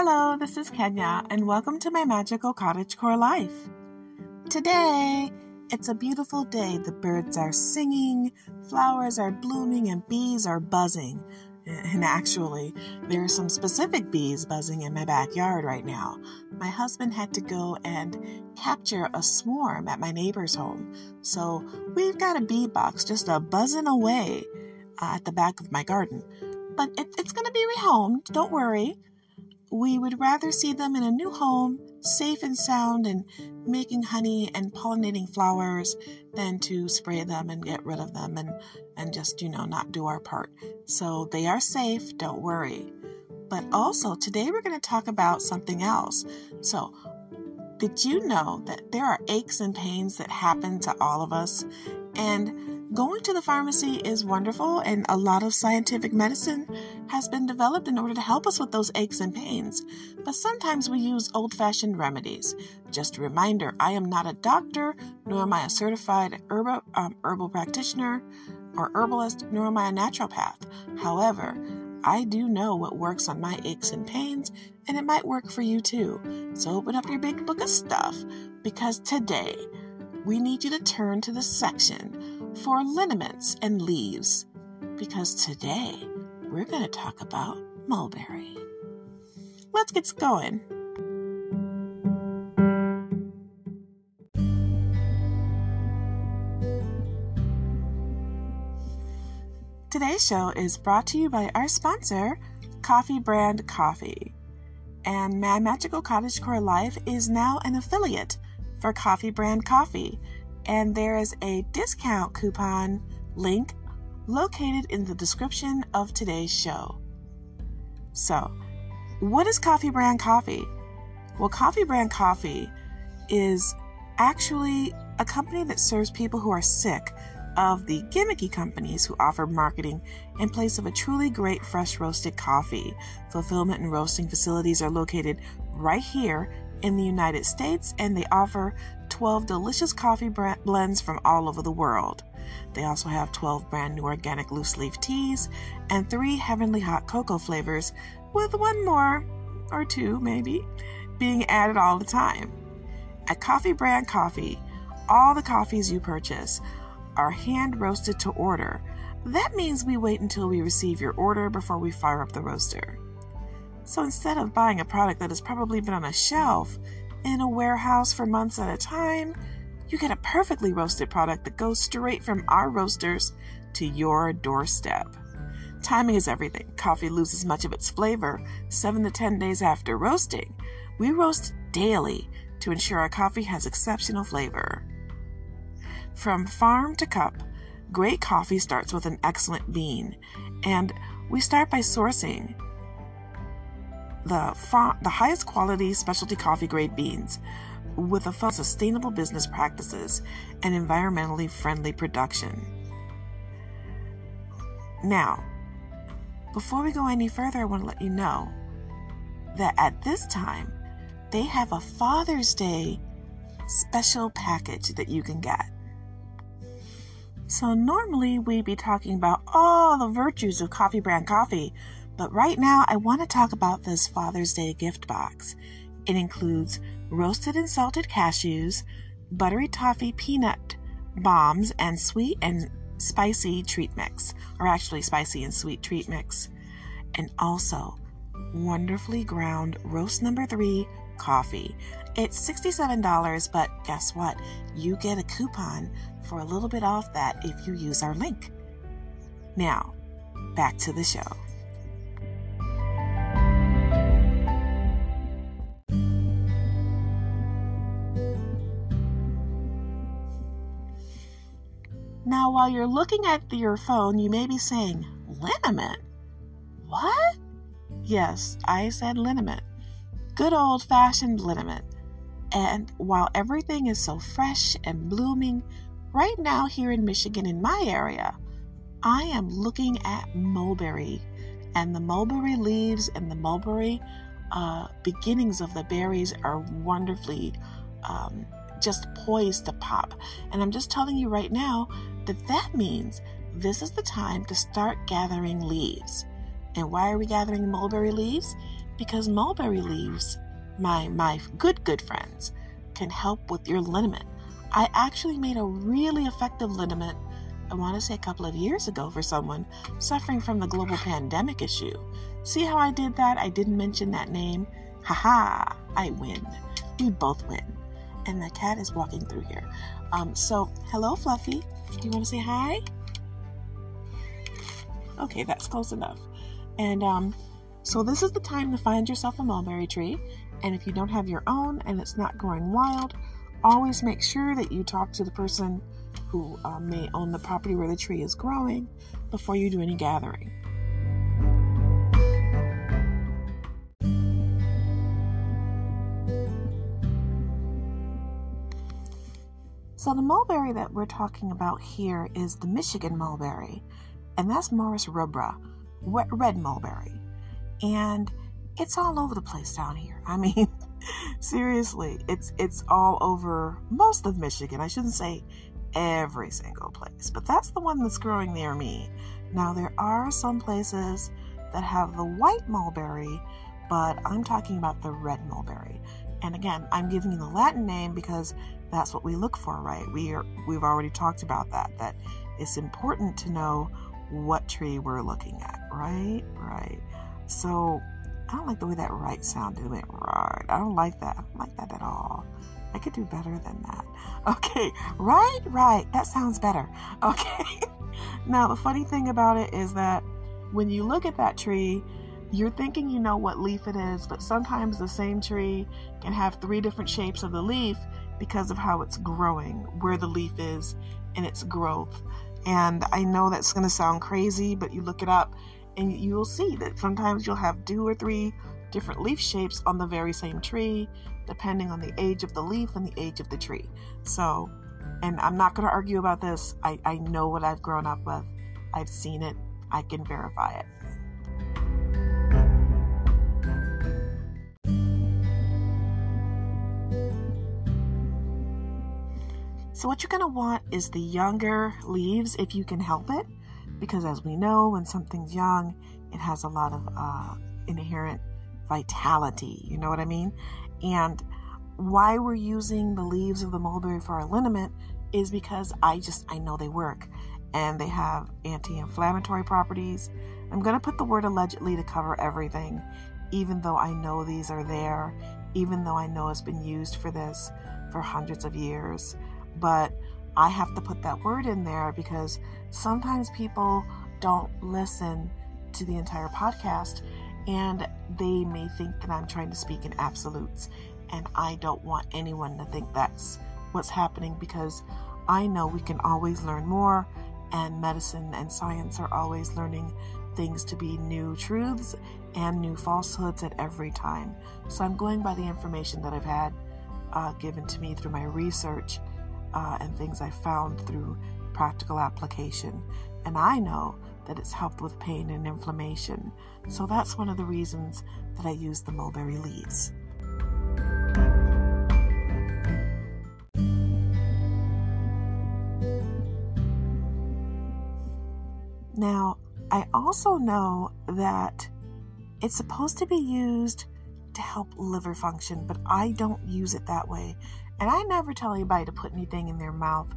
Hello, this is Kenya, and welcome to my magical cottagecore life. Today, it's a beautiful day. The birds are singing, flowers are blooming, and bees are buzzing. And actually, there are some specific bees buzzing in my backyard right now. My husband had to go and capture a swarm at my neighbor's home. So we've got a bee box just a buzzing away uh, at the back of my garden. But it, it's going to be rehomed, don't worry. We would rather see them in a new home, safe and sound, and making honey and pollinating flowers than to spray them and get rid of them and, and just, you know, not do our part. So they are safe, don't worry. But also, today we're going to talk about something else. So, did you know that there are aches and pains that happen to all of us? And Going to the pharmacy is wonderful, and a lot of scientific medicine has been developed in order to help us with those aches and pains. But sometimes we use old fashioned remedies. Just a reminder I am not a doctor, nor am I a certified herbal, um, herbal practitioner or herbalist, nor am I a naturopath. However, I do know what works on my aches and pains, and it might work for you too. So open up your big book of stuff because today we need you to turn to the section for liniments and leaves because today we're going to talk about mulberry. Let's get going. Today's show is brought to you by our sponsor, Coffee Brand Coffee. And My Magical Cottagecore Life is now an affiliate for Coffee Brand Coffee and there is a discount coupon link located in the description of today's show. So, what is Coffee Brand Coffee? Well, Coffee Brand Coffee is actually a company that serves people who are sick of the gimmicky companies who offer marketing in place of a truly great fresh roasted coffee. Fulfillment and roasting facilities are located right here in the United States and they offer 12 delicious coffee blends from all over the world. They also have 12 brand new organic loose leaf teas and three heavenly hot cocoa flavors, with one more, or two maybe, being added all the time. At Coffee Brand Coffee, all the coffees you purchase are hand roasted to order. That means we wait until we receive your order before we fire up the roaster. So instead of buying a product that has probably been on a shelf in a warehouse for months at a time, you get a perfectly roasted product that goes straight from our roasters to your doorstep. Timing is everything. Coffee loses much of its flavor 7 to 10 days after roasting. We roast daily to ensure our coffee has exceptional flavor. From farm to cup, great coffee starts with an excellent bean, and we start by sourcing the, fa- the highest quality specialty coffee grade beans with a focus sustainable business practices and environmentally friendly production. Now, before we go any further, I want to let you know that at this time, they have a Father's Day special package that you can get. So, normally we'd be talking about all the virtues of coffee brand coffee, but right now, I want to talk about this Father's Day gift box. It includes roasted and salted cashews, buttery toffee peanut bombs, and sweet and spicy treat mix, or actually spicy and sweet treat mix, and also wonderfully ground roast number three coffee. It's $67, but guess what? You get a coupon for a little bit off that if you use our link. Now, back to the show. While you're looking at your phone, you may be saying, liniment? What? Yes, I said liniment. Good old fashioned liniment. And while everything is so fresh and blooming, right now here in Michigan, in my area, I am looking at mulberry. And the mulberry leaves and the mulberry uh, beginnings of the berries are wonderfully um, just poised to pop. And I'm just telling you right now that that means this is the time to start gathering leaves. And why are we gathering mulberry leaves? because mulberry leaves, my my good good friends, can help with your liniment. I actually made a really effective liniment I want to say a couple of years ago for someone suffering from the global pandemic issue. See how I did that? I didn't mention that name. Haha, I win. We both win. And the cat is walking through here. Um, so, hello, Fluffy. Do you want to say hi? Okay, that's close enough. And um, so, this is the time to find yourself a mulberry tree. And if you don't have your own and it's not growing wild, always make sure that you talk to the person who uh, may own the property where the tree is growing before you do any gathering. So, the mulberry that we're talking about here is the Michigan mulberry, and that's Morus rubra, red mulberry. And it's all over the place down here. I mean, seriously, it's it's all over most of Michigan. I shouldn't say every single place, but that's the one that's growing near me. Now, there are some places that have the white mulberry, but I'm talking about the red mulberry. And again, I'm giving you the Latin name because that's what we look for, right? We are we've already talked about that that it's important to know what tree we're looking at, right? Right. So, I don't like the way that right sounded. It went right. I don't like that. I don't like that at all. I could do better than that. Okay, right, right. That sounds better. Okay. now, the funny thing about it is that when you look at that tree, you're thinking you know what leaf it is, but sometimes the same tree can have three different shapes of the leaf because of how it's growing, where the leaf is in its growth. And I know that's going to sound crazy, but you look it up and you'll see that sometimes you'll have two or three different leaf shapes on the very same tree depending on the age of the leaf and the age of the tree. So, and I'm not going to argue about this. I, I know what I've grown up with, I've seen it, I can verify it. So, what you're going to want is the younger leaves if you can help it, because as we know, when something's young, it has a lot of uh, inherent vitality. You know what I mean? And why we're using the leaves of the mulberry for our liniment is because I just I know they work and they have anti-inflammatory properties. I'm going to put the word allegedly to cover everything even though I know these are there, even though I know it's been used for this for hundreds of years. But I have to put that word in there because sometimes people don't listen to the entire podcast and they may think that I'm trying to speak in absolutes. And I don't want anyone to think that's what's happening because I know we can always learn more, and medicine and science are always learning things to be new truths and new falsehoods at every time. So I'm going by the information that I've had uh, given to me through my research uh, and things I found through practical application. And I know that it's helped with pain and inflammation. So that's one of the reasons that I use the mulberry leaves. Now, I also know that it's supposed to be used to help liver function, but I don't use it that way. And I never tell anybody to put anything in their mouth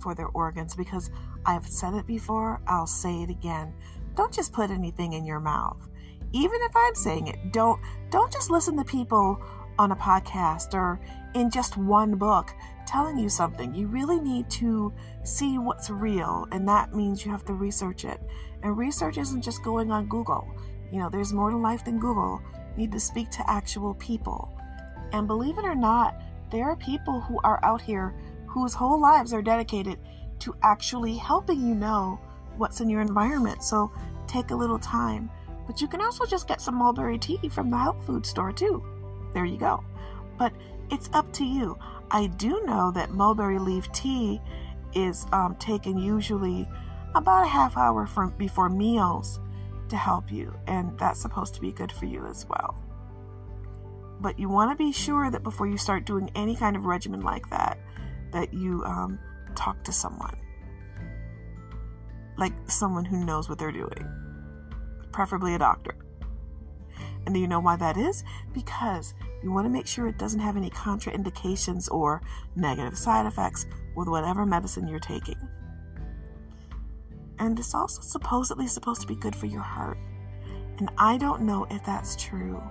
for their organs because I've said it before, I'll say it again. Don't just put anything in your mouth. Even if I'm saying it, don't don't just listen to people on a podcast or in just one book telling you something. You really need to see what's real, and that means you have to research it. And research isn't just going on Google. You know, there's more to life than Google. You need to speak to actual people. And believe it or not, there are people who are out here whose whole lives are dedicated to actually helping you know what's in your environment. So take a little time. But you can also just get some mulberry tea from the health food store too. There you go. But it's up to you. I do know that mulberry leaf tea is um, taken usually about a half hour from before meals to help you, and that's supposed to be good for you as well. But you want to be sure that before you start doing any kind of regimen like that, that you um, talk to someone. Like someone who knows what they're doing, preferably a doctor. And do you know why that is? Because you want to make sure it doesn't have any contraindications or negative side effects with whatever medicine you're taking. And it's also supposedly supposed to be good for your heart. And I don't know if that's true.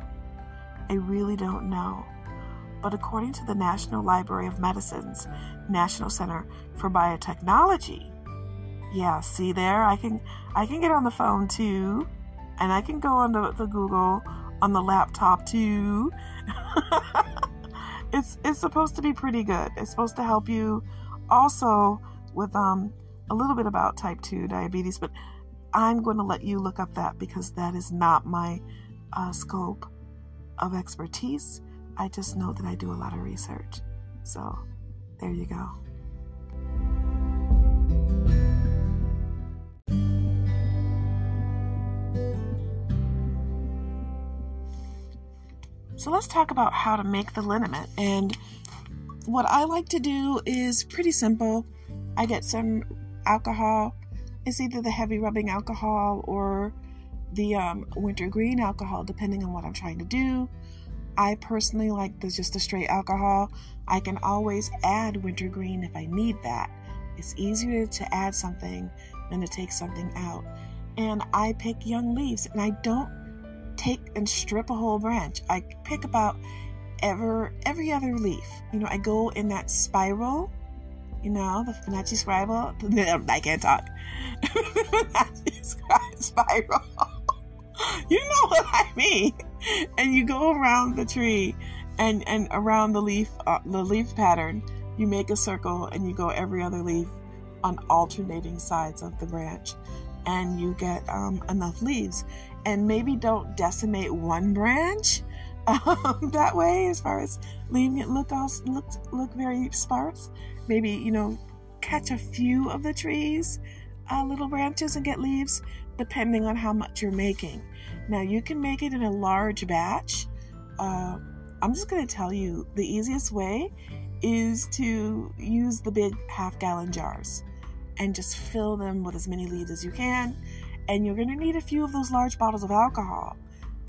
I really don't know. But according to the National Library of Medicine's National Center for Biotechnology, yeah, see there, I can I can get on the phone too, and I can go on the, the Google on the laptop too. it's it's supposed to be pretty good. It's supposed to help you also with um a little bit about type 2 diabetes, but I'm going to let you look up that because that is not my uh, scope of expertise. I just know that I do a lot of research. So there you go. So let's talk about how to make the liniment. And what I like to do is pretty simple. I get some alcohol. It's either the heavy rubbing alcohol or the um, wintergreen alcohol, depending on what I'm trying to do. I personally like the, just the straight alcohol. I can always add wintergreen if I need that. It's easier to add something than to take something out. And I pick young leaves and I don't take and strip a whole branch. I pick about ever every other leaf. You know, I go in that spiral, you know, the Fibonacci spiral. I can't talk. Fibonacci spiral. you know what I mean. And you go around the tree and and around the leaf uh, the leaf pattern. You make a circle and you go every other leaf on alternating sides of the branch and you get um, enough leaves and maybe don't decimate one branch um, that way as far as leaving it look all look look very sparse maybe you know catch a few of the trees uh, little branches and get leaves depending on how much you're making now you can make it in a large batch uh, i'm just going to tell you the easiest way is to use the big half gallon jars and just fill them with as many leaves as you can and you're going to need a few of those large bottles of alcohol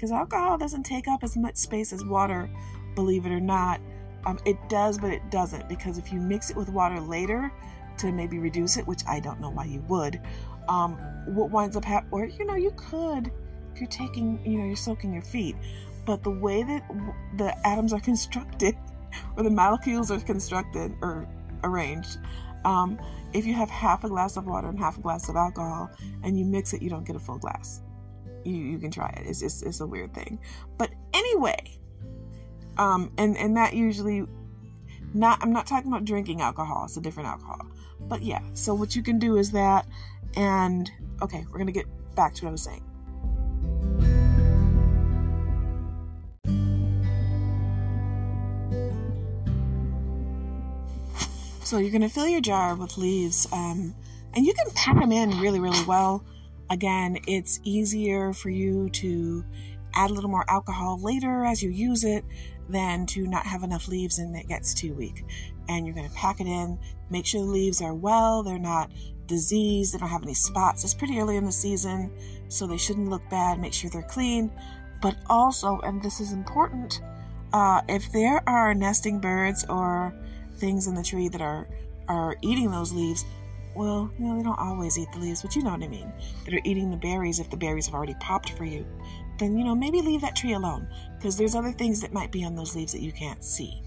because alcohol doesn't take up as much space as water, believe it or not. Um, it does, but it doesn't because if you mix it with water later to maybe reduce it, which I don't know why you would, um, what winds up happening, or you know, you could you're taking, you know, you're soaking your feet, but the way that the atoms are constructed or the molecules are constructed or arranged, um, if you have half a glass of water and half a glass of alcohol and you mix it, you don't get a full glass. You, you can try it. It's, it's, it's a weird thing. But anyway, um, and, and that usually not, I'm not talking about drinking alcohol. It's a different alcohol. But yeah, so what you can do is that. And okay, we're to get back to what I was saying. So you're going to fill your jar with leaves, um, and you can pack them in really, really well. Again, it's easier for you to add a little more alcohol later as you use it than to not have enough leaves and it gets too weak. And you're going to pack it in, make sure the leaves are well, they're not diseased, they don't have any spots. It's pretty early in the season, so they shouldn't look bad. Make sure they're clean. But also, and this is important, uh, if there are nesting birds or things in the tree that are are eating those leaves, well, you know, they don't always eat the leaves, but you know what I mean. That are eating the berries if the berries have already popped for you. Then, you know, maybe leave that tree alone because there's other things that might be on those leaves that you can't see.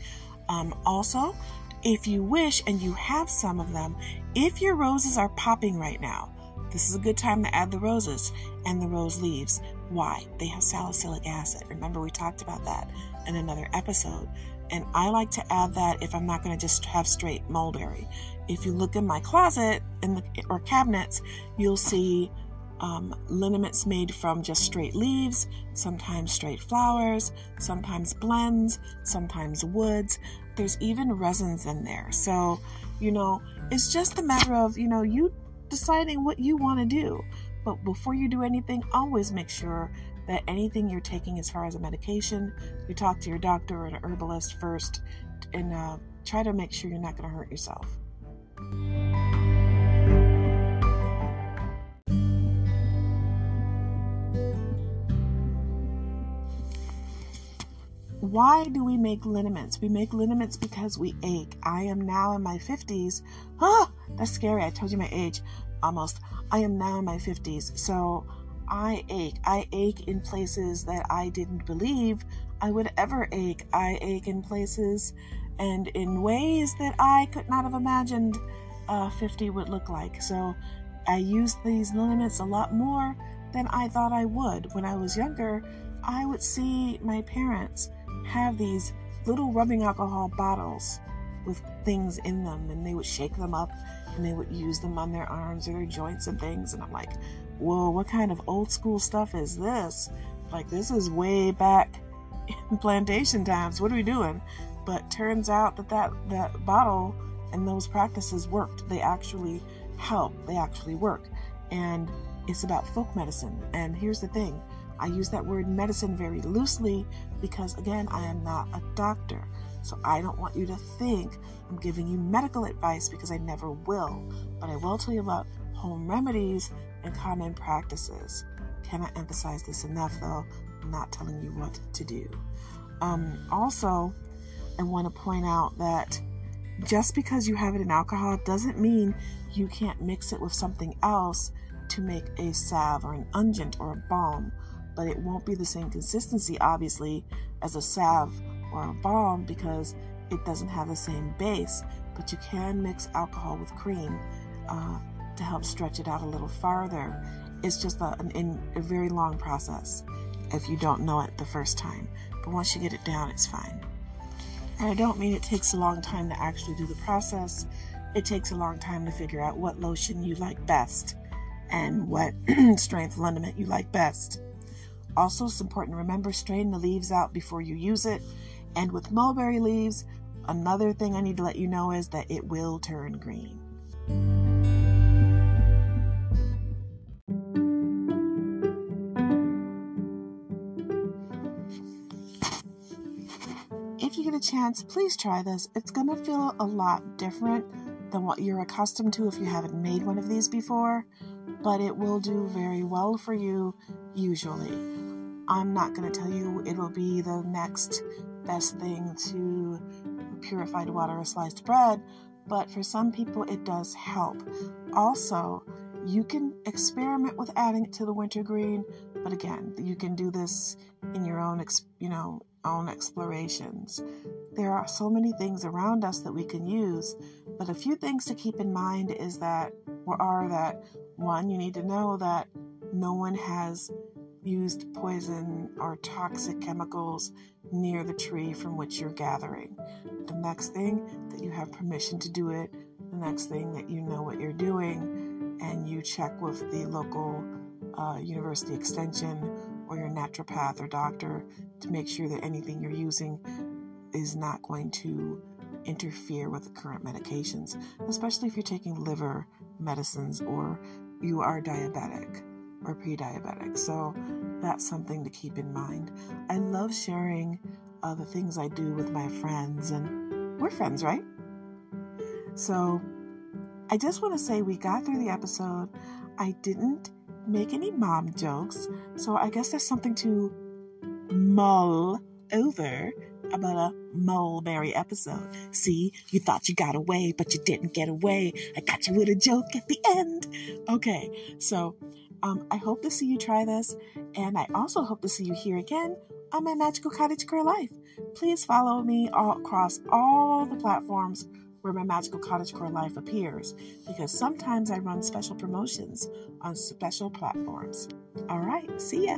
Um, also, if you wish and you have some of them, if your roses are popping right now, this is a good time to add the roses and the rose leaves. Why? They have salicylic acid. Remember, we talked about that in another episode. And I like to add that if I'm not going to just have straight mulberry. If you look in my closet in the, or cabinets, you'll see um, liniments made from just straight leaves, sometimes straight flowers, sometimes blends, sometimes woods. There's even resins in there. So, you know, it's just a matter of, you know, you deciding what you want to do. But before you do anything, always make sure that anything you're taking as far as a medication, you talk to your doctor or an herbalist first and uh, try to make sure you're not going to hurt yourself. why do we make liniments? We make liniments because we ache. I am now in my 50s. Ah, that's scary. I told you my age almost. I am now in my 50s. So I ache. I ache in places that I didn't believe I would ever ache. I ache in places and in ways that I could not have imagined uh, 50 would look like. So I use these liniments a lot more than I thought I would. When I was younger, I would see my parents have these little rubbing alcohol bottles with things in them and they would shake them up and they would use them on their arms or their joints and things and I'm like, "Whoa, what kind of old school stuff is this? Like this is way back in plantation times. What are we doing?" But turns out that that, that bottle and those practices worked. They actually help. They actually work. And it's about folk medicine. And here's the thing I use that word medicine very loosely because, again, I am not a doctor. So I don't want you to think I'm giving you medical advice because I never will. But I will tell you about home remedies and common practices. Cannot emphasize this enough, though. I'm not telling you what to do. Um, also, I want to point out that just because you have it in alcohol doesn't mean you can't mix it with something else to make a salve or an unguent or a balm but it won't be the same consistency, obviously, as a salve or a balm because it doesn't have the same base. But you can mix alcohol with cream uh, to help stretch it out a little farther. It's just a, an, a very long process if you don't know it the first time. But once you get it down, it's fine. And I don't mean it takes a long time to actually do the process. It takes a long time to figure out what lotion you like best and what strength liniment you like best. Also, it's important to remember strain the leaves out before you use it. And with mulberry leaves, another thing I need to let you know is that it will turn green. If you get a chance, please try this. It's going to feel a lot different than what you're accustomed to if you haven't made one of these before, but it will do very well for you usually. I'm not going to tell you it'll be the next best thing to purified water or sliced bread, but for some people it does help. Also, you can experiment with adding it to the wintergreen, but again, you can do this in your own, you know, own explorations. There are so many things around us that we can use, but a few things to keep in mind is that or are that one, you need to know that no one has used poison or toxic chemicals near the tree from which you're gathering. The next thing that you have permission to do it, the next thing that you know what you're doing, and you check with the local uh, university extension or your naturopath or doctor to make sure that anything you're using is not going to interfere with the current medications, especially if you're taking liver medicines or you are diabetic or pre diabetic. So that's something to keep in mind. I love sharing uh, the things I do with my friends, and we're friends, right? So I just want to say we got through the episode. I didn't make any mom jokes, so I guess there's something to mull over about a mulberry episode. See, you thought you got away, but you didn't get away. I got you with a joke at the end. Okay, so um, I hope to see you try this, and I also hope to see you here again on my Magical Cottage Core Life. Please follow me all across all the platforms where my Magical Cottage Core Life appears, because sometimes I run special promotions on special platforms. All right, see ya.